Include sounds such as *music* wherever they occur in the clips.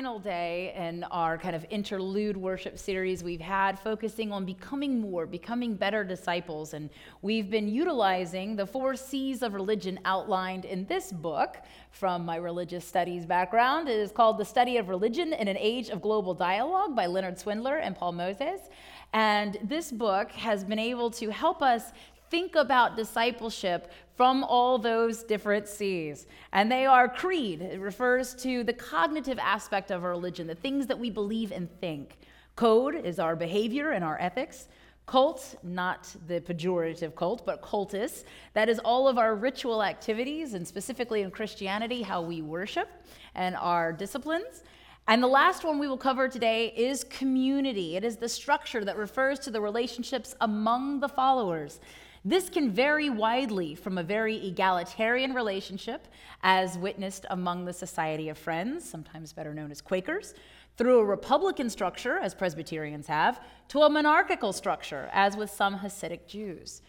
Final day in our kind of interlude worship series we've had, focusing on becoming more, becoming better disciples. And we've been utilizing the four C's of religion outlined in this book from my religious studies background. It is called The Study of Religion in an Age of Global Dialogue by Leonard Swidler and Paul Mojzes. And this book has been able to help us think about discipleship from all those different C's. And they are creed. It refers to the cognitive aspect of our religion, the things that we believe and think. Code is our behavior and our ethics. Cult, not the pejorative cult, but cultus, that is all of our ritual activities, and specifically in Christianity, how we worship and our disciplines. And the last one we will cover today is community. It is the structure that refers to the relationships among the followers. This can vary widely from a very egalitarian relationship, as witnessed among the Society of Friends, sometimes better known as Quakers, through a Republican structure, as Presbyterians have, to a monarchical structure, as with some Hasidic Jews.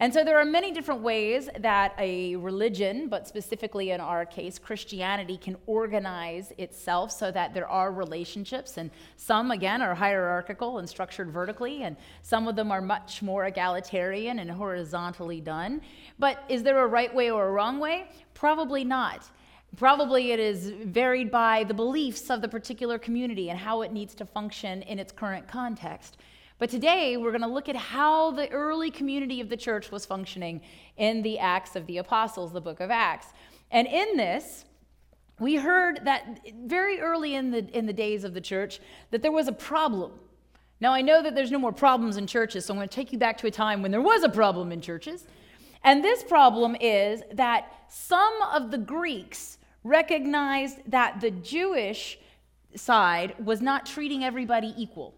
And so there are many different ways that a religion, but specifically in our case, Christianity, can organize itself so that there are relationships. And some, again, are hierarchical and structured vertically, and some of them are much more egalitarian and horizontally done. But is there a right way or a wrong way? Probably not. Probably it is varied by the beliefs of the particular community and how it needs to function in its current context. But today we're going to look at how the early community of the church was functioning in the Acts of the Apostles, the book of Acts. And in this, we heard that very early in the, in the days of the church that there was a problem. Now, I know that there's no more problems in churches, so I'm going to take you back to a time when there was a problem in churches. And this problem is that some of the Greeks recognized that the Jewish side was not treating everybody equal.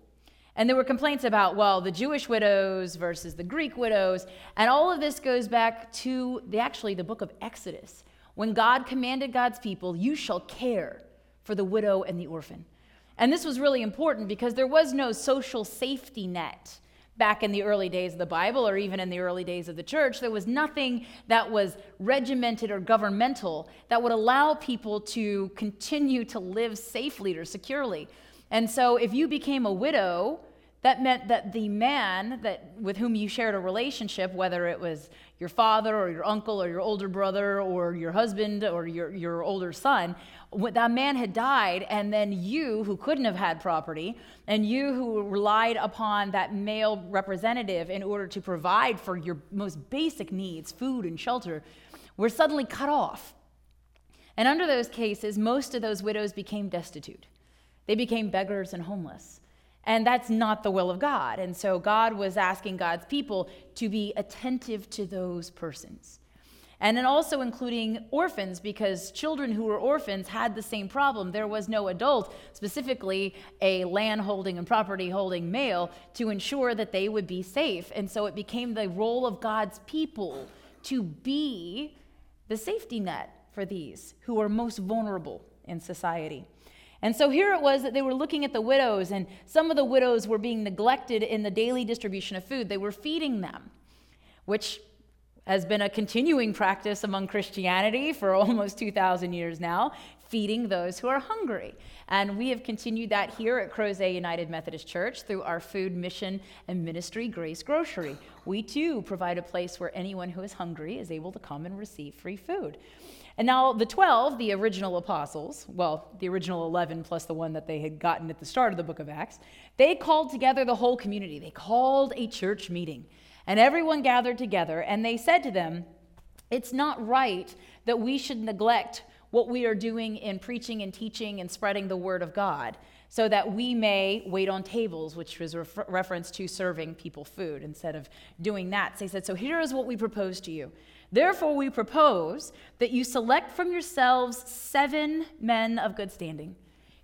And there were complaints about, well, the Jewish widows versus the Greek widows. And all of this goes back to the, actually the book of Exodus, when God commanded God's people, You shall care for the widow and the orphan. And this was really important because there was no social safety net back in the early days of the Bible or even in the early days of the church. There was nothing that was regimented or governmental that would allow people to continue to live safely or securely. And so if you became a widow, that meant that the man that with whom you shared a relationship, whether it was your father or your uncle or your older brother or your husband or your, your older son, that man had died, and then you, who couldn't have had property, and you who relied upon that male representative in order to provide for your most basic needs, food and shelter, were suddenly cut off. And under those cases, most of those widows became destitute. They became beggars and homeless. And that's not the will of God. And so God was asking God's people to be attentive to those persons. And then also including orphans, because children who were orphans had the same problem. There was no adult, specifically a land holding and property holding male, to ensure that they would be safe. And so it became the role of God's people to be the safety net for these who are most vulnerable in society. And so here it was that they were looking at the widows, and some of the widows were being neglected in the daily distribution of food. They were feeding them, which has been a continuing practice among Christianity for *laughs* almost 2,000 years now, feeding those who are hungry. And we have continued that here at Crozet United Methodist Church through our food mission and ministry, Grace Grocery. We too provide a place where anyone who is hungry is able to come and receive free food. And now the 12, the original apostles, well, the original 11 plus the one that they had gotten at the start of the book of Acts, they called together the whole community. They called a church meeting. And everyone gathered together, and they said to them, It's not right that we should neglect what we are doing in preaching and teaching and spreading the word of God so that we may wait on tables, which was a refer- reference to serving people food instead of doing that. So they said, So here is what we propose to you. Therefore, we propose that you select from yourselves seven men of good standing,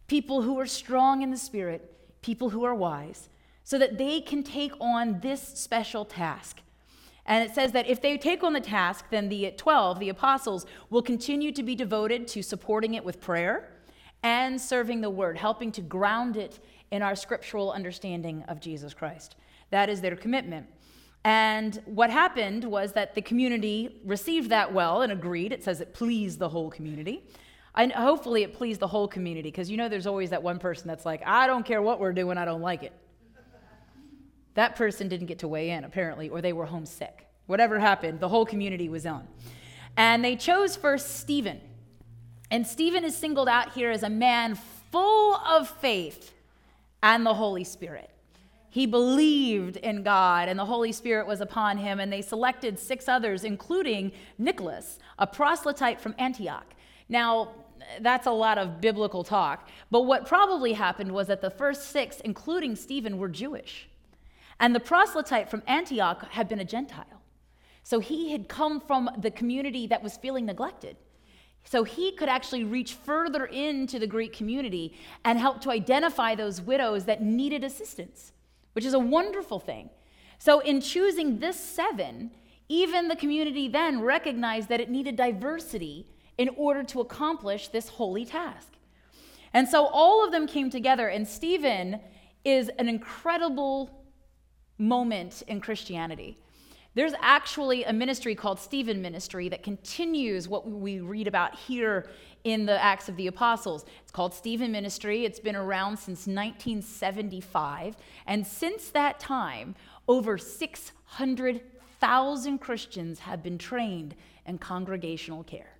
people who are strong in the Spirit, people who are wise, so that they can take on this special task. And it says that if they take on the task, then the 12, the apostles, will continue to be devoted to supporting it with prayer and serving the word, helping to ground it in our scriptural understanding of Jesus Christ. That is their commitment. And what happened was that the community received that well and agreed. It says it pleased the whole community. And hopefully it pleased the whole community because you know there's always that one person that's like, I don't care what we're doing, I don't like it. That person didn't get to weigh in, apparently, or they were homesick. Whatever happened, the whole community was on. And they chose first Stephen. And Stephen is singled out here as a man full of faith and the Holy Spirit. He believed in God, and the Holy Spirit was upon him, and they selected six others, including Nicholas, a proselyte from Antioch. Now, that's a lot of biblical talk, but what probably happened was that the first six, including Stephen, were Jewish. And the proselyte from Antioch had been a Gentile. So he had come from the community that was feeling neglected. So he could actually reach further into the Greek community and help to identify those widows that needed assistance, which is a wonderful thing. So, in choosing this seven, even the community then recognized that it needed diversity in order to accomplish this holy task. And so all of them came together, and Stephen is an incredible moment in Christianity. There's actually a ministry called Stephen Ministry that continues what we read about here in the Acts of the Apostles. It's called Stephen Ministry. It's been around since 1975. And since that time, over 600,000 Christians have been trained in congregational care.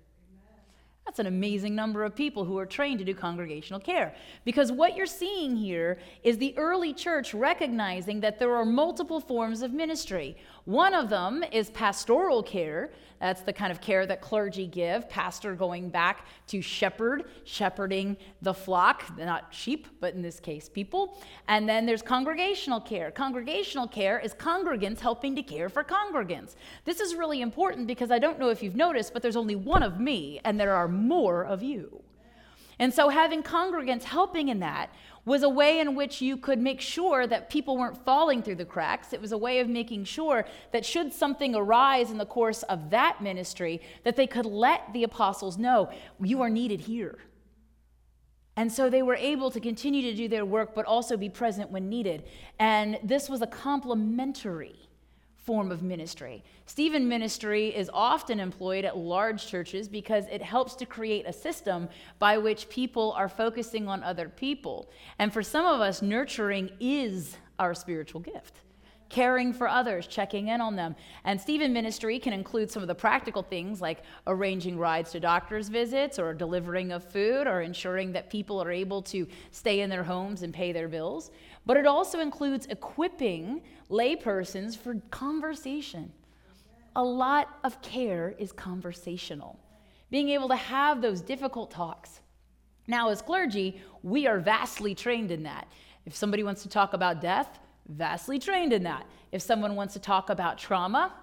That's an amazing number of people who are trained to do congregational care. Because what you're seeing here is the early church recognizing that there are multiple forms of ministry. One of them is pastoral care. That's the kind of care that clergy give, pastor going back to shepherd, shepherding the flock, not sheep, but in this case, people. And then there's congregational care. Congregational care is congregants helping to care for congregants. This is really important because I don't know if you've noticed, but there's only one of me, and there are more of you. And so having congregants helping in that was a way in which you could make sure that people weren't falling through the cracks. It was a way of making sure that should something arise in the course of that ministry, that they could let the apostles know, you are needed here. And so they were able to continue to do their work, but also be present when needed. And this was a complementary form of ministry. Stephen ministry is often employed at large churches because it helps to create a system by which people are focusing on other people. And for some of us, nurturing is our spiritual gift. Caring for others, checking in on them. And Stephen ministry can include some of the practical things like arranging rides to doctor's visits or delivering of food or ensuring that people are able to stay in their homes and pay their bills. But it also includes equipping laypersons for conversation. A lot of care is conversational, being able to have those difficult talks. Now, as clergy, we are vastly trained in that. If somebody wants to talk about death, vastly trained in that. If someone wants to talk about trauma,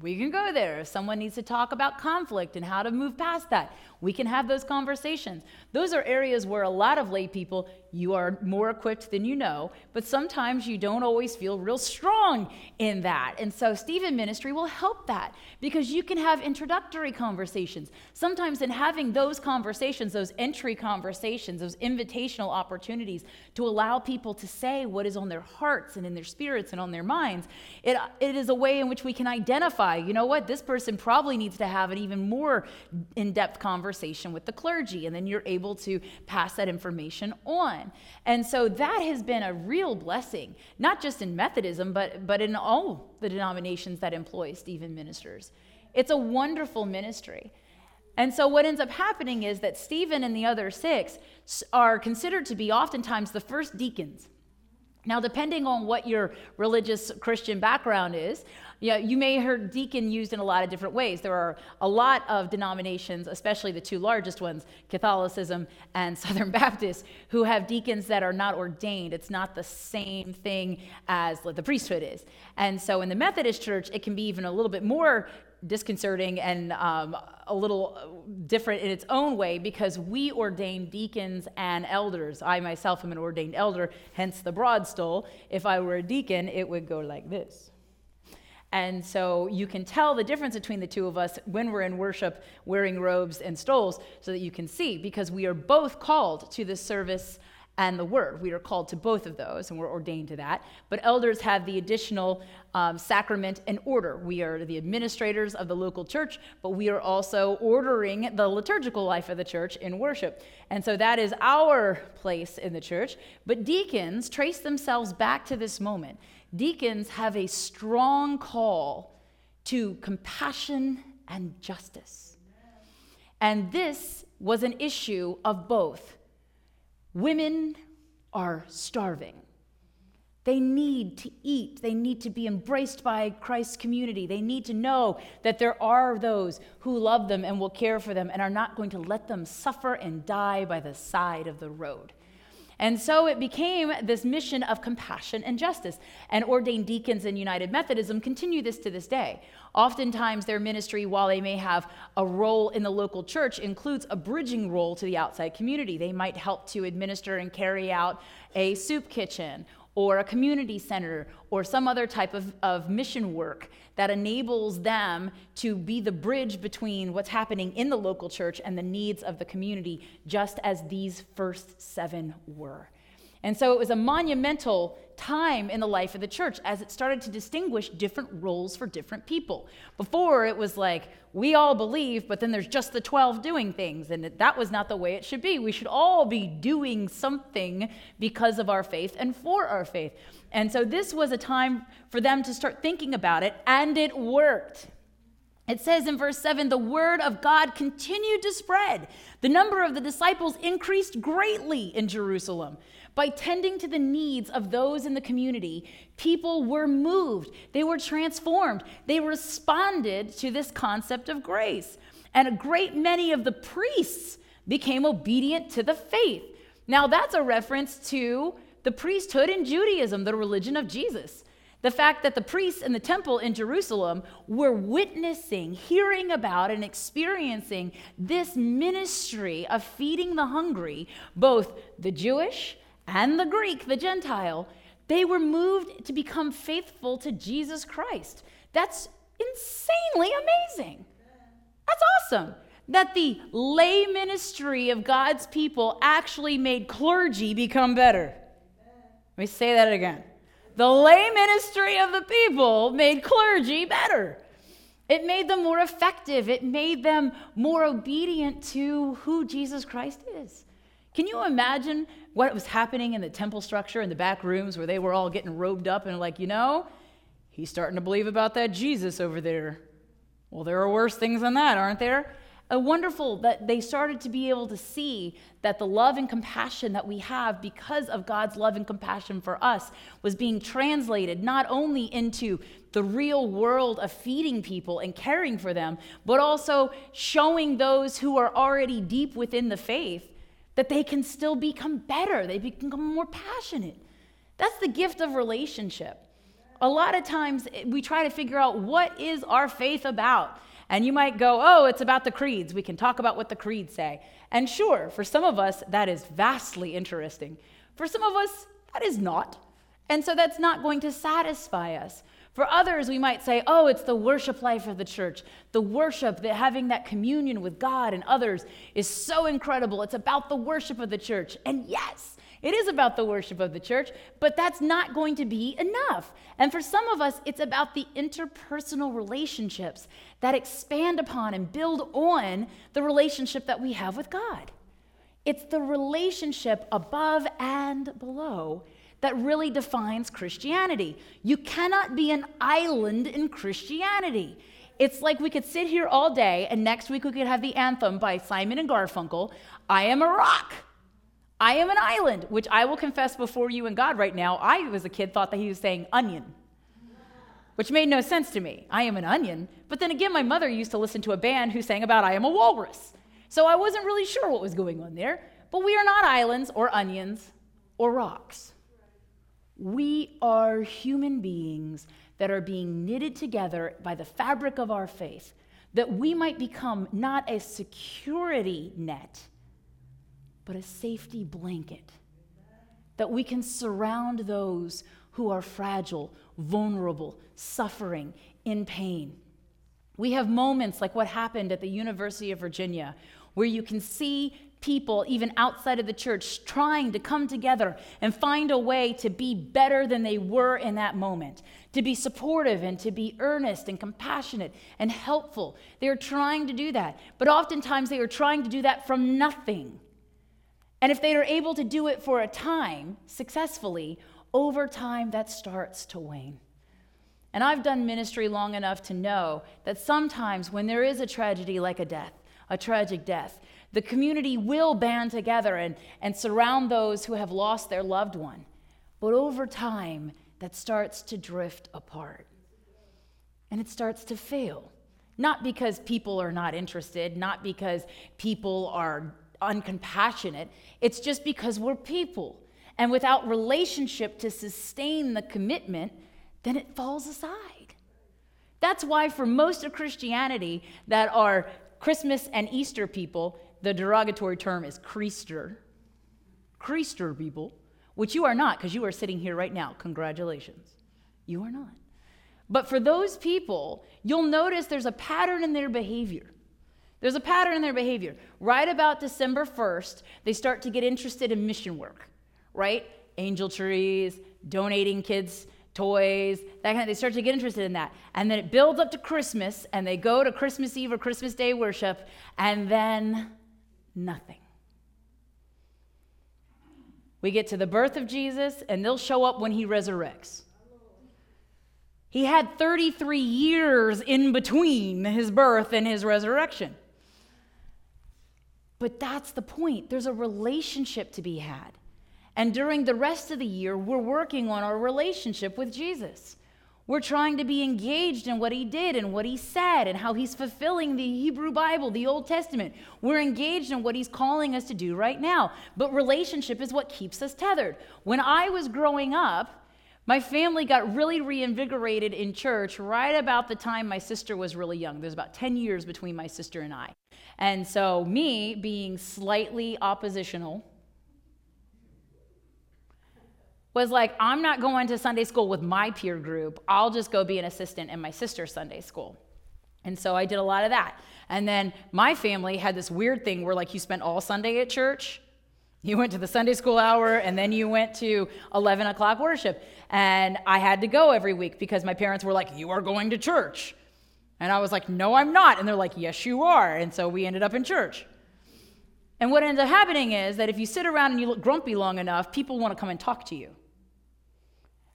we can go there. If someone needs to talk about conflict and how to move past that, we can have those conversations. Those are areas where a lot of lay people, you are more equipped than you know, but sometimes you don't always feel real strong in that. And so Stephen Ministry will help that because you can have introductory conversations. Sometimes in having those conversations, those entry conversations, those invitational opportunities to allow people to say what is on their hearts and in their spirits and on their minds, it, it is a way in which we can identify, you know what, this person probably needs to have an even more in-depth conversation with the clergy. And then you're able to pass that information on. And so that has been a real blessing, not just in Methodism, but, but in all the denominations that employ Stephen ministers. It's a wonderful ministry. And so, what ends up happening is that Stephen and the other six are considered to be oftentimes the first deacons. Now, depending on what your religious Christian background is, yeah, you may hear deacon used in a lot of different ways. There are a lot of denominations, especially the two largest ones, Catholicism and *laughs* Southern Baptist, who have deacons that are not ordained. It's not the same thing as the priesthood is. And so in the Methodist Church, it can be even a little bit more disconcerting and um, a little different in its own way because we ordain deacons and elders. I myself am an ordained elder, hence the broad stole. If I were a deacon, it would go like this. And so you can tell the difference between the two of us when we're in worship wearing robes and stoles so that you can see because we are both called to the service and the word. We are called to both of those, and we're ordained to that. But elders have the additional um, sacrament and order. We are the administrators of the local church, but we are also ordering the liturgical life of the church in worship. And so that is our place in the church. But deacons trace themselves back to this moment. Deacons have a strong call to compassion and justice. And this was an issue of both Women are starving. They need to eat. They need to be embraced by Christ's community. They need to know that there are those who love them and will care for them and are not going to let them suffer and die by the side of the road. And so it became this mission of compassion and justice. And ordained deacons in United Methodism continue this to this day. Oftentimes, their ministry, while they may have a role in the local church, includes a bridging role to the outside community. They might help to administer and carry out a soup kitchen or a community center or some other type of, of mission work that enables them to be the bridge between what's happening in the local church and the needs of the community, just as these first seven were. And so it was a monumental time in the life of the church as it started to distinguish different roles for different people. Before it was like, we all believe, but then there's just the 12 doing things. And that was not the way it should be. We should all be doing something because of our faith and for our faith. And so this was a time for them to start thinking about it, and it worked. It says in verse 7 the word of God continued to spread. The number of the disciples increased greatly in Jerusalem. By tending to the needs of those in the community, people were moved, they were transformed, they responded to this concept of grace. And a great many of the priests became obedient to the faith. Now, that's a reference to the priesthood in Judaism, the religion of Jesus. The fact that the priests in the temple in Jerusalem were witnessing, hearing about, and experiencing this ministry of feeding the hungry, both the Jewish and the Greek, the Gentile, they were moved to become faithful to Jesus Christ. That's insanely amazing. That's awesome. That the lay ministry of God's people actually made clergy become better. Let me say that again. The lay ministry of the people made clergy better. It made them more effective. It made them more obedient to who Jesus Christ is. Can you imagine what was happening in the temple structure in the back rooms where they were all getting robed up and like, you know, he's starting to believe about that Jesus over there. Well, there are worse things than that, aren't there? A wonderful that they started to be able to see that the love and compassion that we have because of God's love and compassion for us was being translated not only into the real world of feeding people and caring for them, but also showing those who are already deep within the faith that they can still become better, they become more passionate. That's the gift of relationship. A lot of times eh, we try to figure out what is our faith about. And you might go, oh, it's about the creeds. We can talk about what the creeds say. And sure, for some of us, that is vastly interesting. For some of us, that is not. And so that's not going to satisfy us. For others, we might say, oh, it's the worship life of the church. The worship, that having that communion with God and others is so incredible. It's about the worship of the church. And yes, it is about the worship of the church, but that's not going to be enough. And for some of us, it's about the interpersonal relationships that expand upon and build on the relationship that we have with God. It's the relationship above and below that really defines Christianity. You cannot be an island in Christianity. It's like we could sit here all day, and next week we could have the anthem by Simon and Garfunkel I am a rock. I am an island, which I will confess before you and God right now. I, as a kid, thought that he was saying onion, which made no sense to me. I am an onion. But then again, my mother used to listen to a band who sang about I am a walrus. So I wasn't really sure what was going on there. But we are not islands or onions or rocks. We are human beings that are being knitted together by the fabric of our faith, that we might become not a security net, but a safety blanket, that we can surround those who are fragile, vulnerable, suffering, in pain. We have moments like what happened at the University of Virginia, where you can see people, even outside of the church, trying to come together and find a way to be better than they were in that moment, to be supportive and to be earnest and compassionate and helpful. They are trying to do that, but oftentimes they are trying to do that from nothing. And if they are able to do it for a time successfully, over time that starts to wane. And I've done ministry long enough to know that sometimes when there is a tragedy like a death, a tragic death, the community will band together and, and surround those who have lost their loved one. But over time, that starts to drift apart. And it starts to fail. Not because people are not interested, not because people are uncompassionate. It's just because we're people. And without relationship to sustain the commitment, then it falls aside. That's why, for most of Christianity that are Christmas and Easter people, the derogatory term is creaster. Creaster people, which you are not because you are sitting here right now. Congratulations. You are not. But for those people, you'll notice there's a pattern in their behavior. There's a pattern in their behavior. Right about December 1st, they start to get interested in mission work, right? Angel trees, donating kids toys, that kind of, they start to get interested in that. And then it builds up to Christmas, and they go to Christmas Eve or Christmas Day worship, and then nothing. We get to the birth of Jesus, and they'll show up when he resurrects. He had 33 years in between his birth and his resurrection. But that's the point. There's a relationship to be had. And during the rest of the year, we're working on our relationship with Jesus. We're trying to be engaged in what he did and what he said and how he's fulfilling the Hebrew Bible, the Old Testament. We're engaged in what he's calling us to do right now. But relationship is what keeps us tethered. When I was growing up, my family got really reinvigorated in church right about the time my sister was really young. There's about 10 years between my sister and I. And so, me being slightly oppositional, was like, I'm not going to Sunday school with my peer group. I'll just go be an assistant in my sister's Sunday school. And so I did a lot of that. And then my family had this weird thing where, like, you spent all Sunday at church. You went to the Sunday school hour, and then you went to 11 o'clock worship. And I had to go every week because my parents were like, You are going to church. And I was like, No, I'm not. And they're like, Yes, you are. And so we ended up in church. And what ends up happening is that if you sit around and you look grumpy long enough, people want to come and talk to you.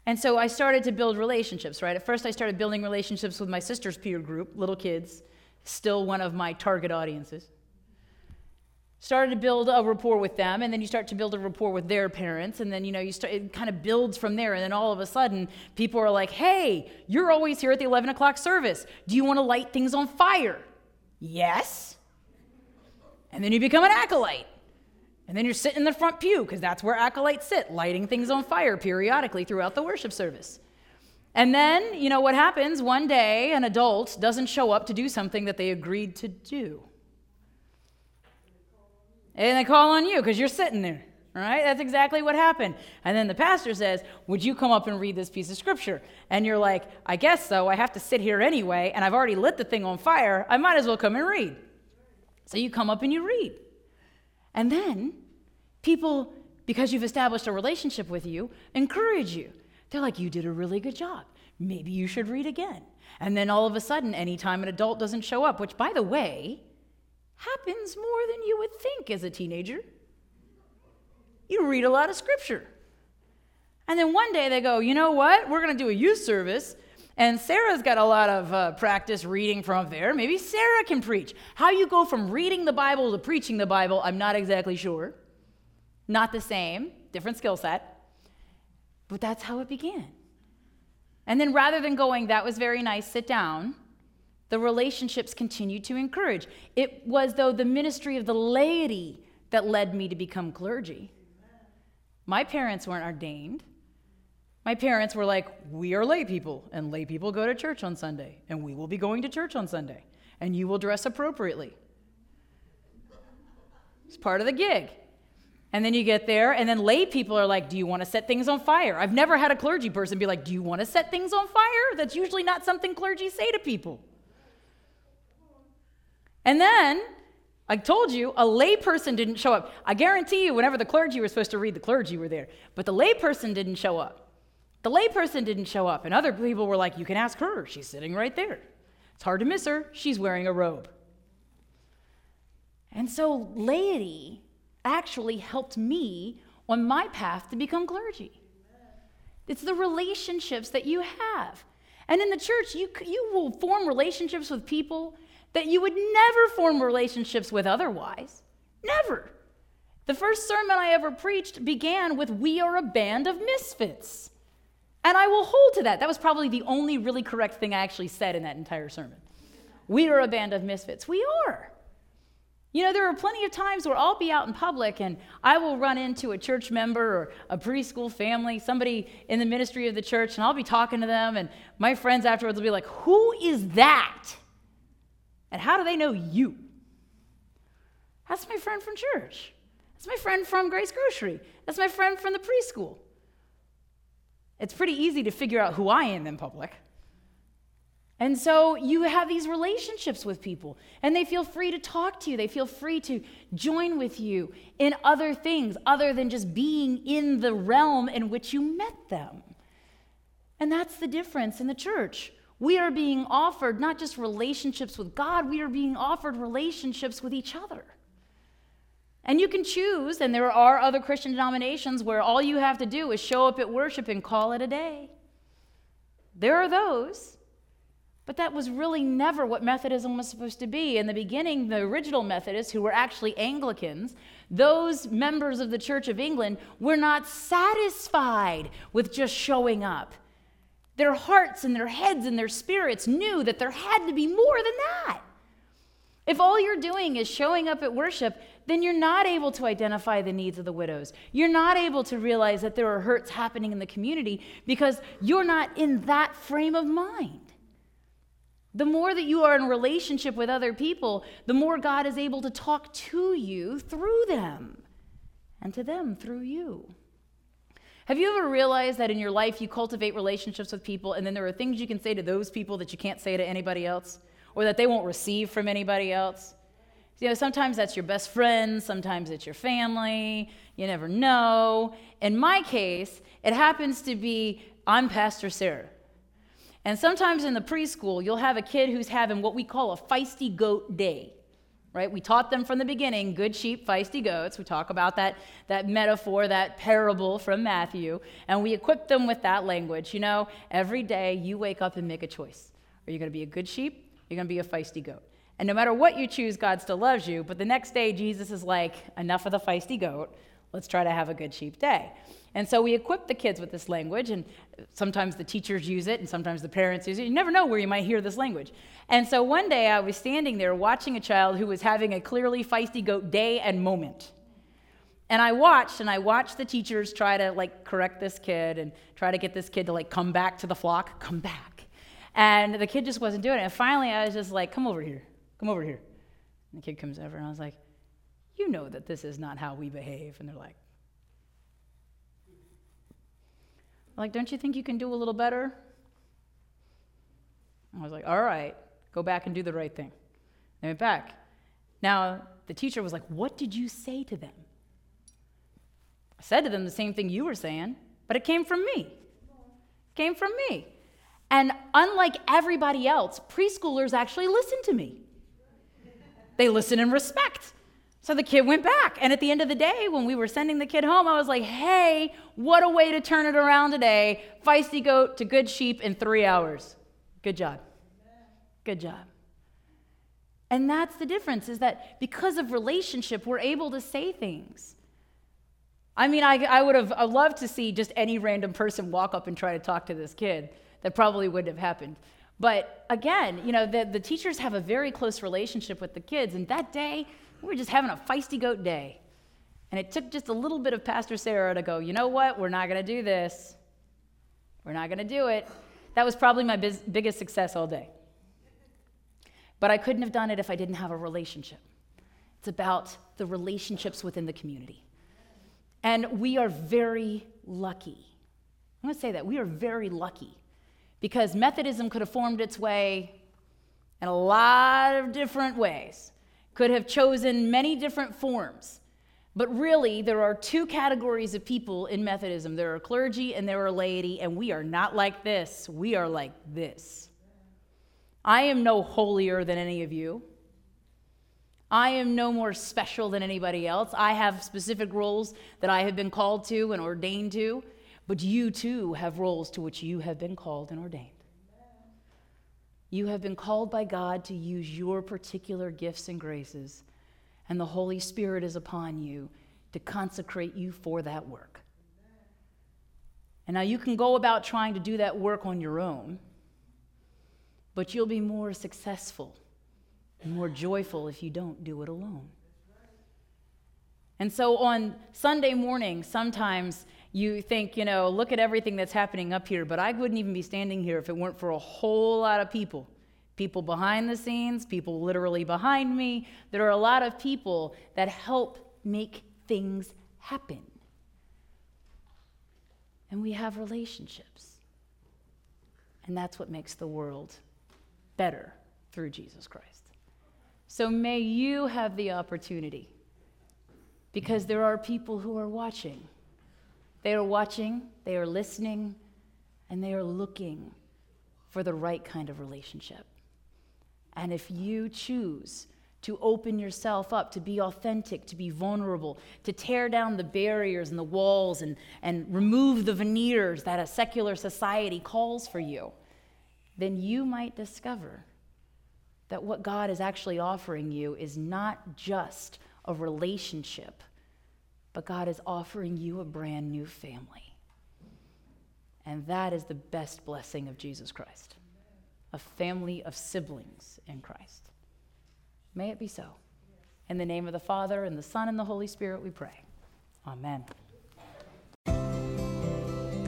And so I started to build relationships, right? At first, I started building relationships with my sister's peer group, little kids, still one of my target audiences. Started to build a rapport with them, and then you start to build a rapport with their parents, and then you know you start. It kind of builds from there, and then all of a sudden, people are like, "Hey, you're always here at the 11 o'clock service. Do you want to light things on fire?" Yes. And then you become an acolyte. And then you're sitting in the front pew, because that's where acolytes sit, lighting things on fire periodically throughout the worship service. And then, you know what happens? One day, an adult doesn't show up to do something that they agreed to do. And they call on you because you're sitting there. right? That's exactly what happened. And then the pastor says, Would you come up and read this piece of scripture? And you're like, I guess so. I have to sit here anyway, and I've already lit the thing on fire. I might as well come and read. So you come up and you read. And then people, because you've established a relationship with you, encourage you. They're like, You did a really good job. Maybe you should read again. And then all of a sudden, anytime an adult doesn't show up, which by the way, happens more than you would think as a teenager, you read a lot of scripture. And then one day they go, You know what? We're going to do a youth service. And Sarah's got a lot of uh, practice reading from there. Maybe Sarah can preach. How you go from reading the Bible to preaching the Bible, I'm not exactly sure. Not the same, different skill set. But that's how it began. And then rather than going, that was very nice, sit down, the relationships continued to encourage. It was, though, the ministry of the laity that led me to become clergy. My parents weren't ordained. My parents were like, We are lay people, and lay people go to church on Sunday, and we will be going to church on Sunday, and you will dress appropriately. It's part of the gig. And then you get there, and then lay people are like, Do you want to set things on fire? I've never had a clergy person be like, Do you want to set things on fire? That's usually not something clergy say to people. And then I told you, a layperson didn't show up. I guarantee you, whenever the clergy were supposed to read, the clergy were there. But the layperson didn't show up. The layperson didn't show up. And other people were like, You can ask her. She's sitting right there. It's hard to miss her. She's wearing a robe. And so, laity actually helped me on my path to become clergy. It's the relationships that you have. And in the church, you, you will form relationships with people that you would never form relationships with otherwise. Never. The first sermon I ever preached began with, We are a band of misfits. And I will hold to that. That was probably the only really correct thing I actually said in that entire sermon. We are a band of misfits. We are. You know, there are plenty of times where I'll be out in public and I will run into a church member or a preschool family, somebody in the ministry of the church, and I'll be talking to them, and my friends afterwards will be like, Who is that? And how do they know you? That's my friend from church. That's my friend from Grace Grocery. That's my friend from the preschool. It's pretty easy to figure out who I am in public. And so you have these relationships with people, and they feel free to talk to you. They feel free to join with you in other things other than just being in the realm in which you met them. And that's the difference in the church. We are being offered not just relationships with God, we are being offered relationships with each other. And you can choose, and there are other Christian denominations where all you have to do is show up at worship and call it a day. There are those. But that was really never what Methodism was supposed to be. In the beginning, the original Methodists, who were actually Anglicans, those members of the Church of England were not satisfied with just showing up. Their hearts and their heads and their spirits knew that there had to be more than that. If all you're doing is showing up at worship, then you're not able to identify the needs of the widows. You're not able to realize that there are hurts happening in the community because you're not in that frame of mind. The more that you are in relationship with other people, the more God is able to talk to you through them and to them through you. Have you ever realized that in your life you cultivate relationships with people and then there are things you can say to those people that you can't say to anybody else or that they won't receive from anybody else? You know, sometimes that's your best friend, sometimes it's your family, you never know. In my case, it happens to be I'm Pastor Sarah. And sometimes in the preschool, you'll have a kid who's having what we call a feisty goat day right? We taught them from the beginning good sheep, feisty goats. We talk about that, that metaphor, that parable from Matthew, and we equip them with that language. You know, every day you wake up and make a choice. Are you going to be a good sheep? You're going to be a feisty goat. And no matter what you choose, God still loves you. But the next day, Jesus is like, enough of the feisty goat. Let's try to have a good sheep day. And so we equip the kids with this language, and sometimes the teachers use it, and sometimes the parents use it. You never know where you might hear this language. And so one day I was standing there watching a child who was having a clearly feisty goat day and moment. And I watched, and I watched the teachers try to like correct this kid and try to get this kid to like come back to the flock, come back. And the kid just wasn't doing it. And finally I was just like, come over here, come over here. And the kid comes over, and I was like, you know that this is not how we behave. And they're like, Like, don't you think you can do a little better? I was like, all right, go back and do the right thing. They went back. Now, the teacher was like, what did you say to them? I said to them the same thing you were saying, but it came from me. It came from me. And unlike everybody else, preschoolers actually listen to me. They listen and respect. So the kid went back. And at the end of the day, when we were sending the kid home, I was like, hey, what a way to turn it around today. Feisty goat to good sheep in three hours. Good job. Good job. And that's the difference is that because of relationship, we're able to say things. I mean, I, I would have loved to see just any random person walk up and try to talk to this kid. That probably wouldn't have happened. But again, you know, the, the teachers have a very close relationship with the kids. And that day, we were just having a feisty goat day. And it took just a little bit of Pastor Sarah to go, you know what? We're not going to do this. We're not going to do it. That was probably my biz- biggest success all day. But I couldn't have done it if I didn't have a relationship. It's about the relationships within the community. And we are very lucky. I'm going to say that. We are very lucky because Methodism could have formed its way in a lot of different ways, could have chosen many different forms. But really, there are two categories of people in Methodism there are clergy and there are laity, and we are not like this. We are like this. I am no holier than any of you. I am no more special than anybody else. I have specific roles that I have been called to and ordained to, but you too have roles to which you have been called and ordained. You have been called by God to use your particular gifts and graces, and the Holy Spirit is upon you to consecrate you for that work. And now you can go about trying to do that work on your own, but you'll be more successful and more joyful if you don't do it alone. And so on Sunday morning, sometimes you think, you know, look at everything that's happening up here, but I wouldn't even be standing here if it weren't for a whole lot of people. People behind the scenes, people literally behind me. There are a lot of people that help make things happen. And we have relationships. And that's what makes the world better through Jesus Christ. So may you have the opportunity because there are people who are watching. They are watching, they are listening, and they are looking for the right kind of relationship. And if you choose to open yourself up, to be authentic, to be vulnerable, to tear down the barriers and the walls and, and remove the veneers that a secular society calls for you, then you might discover that what God is actually offering you is not just a relationship, but God is offering you a brand new family. And that is the best blessing of Jesus Christ a family of siblings in Christ. May it be so. In the name of the Father, and the Son, and the Holy Spirit, we pray. Amen.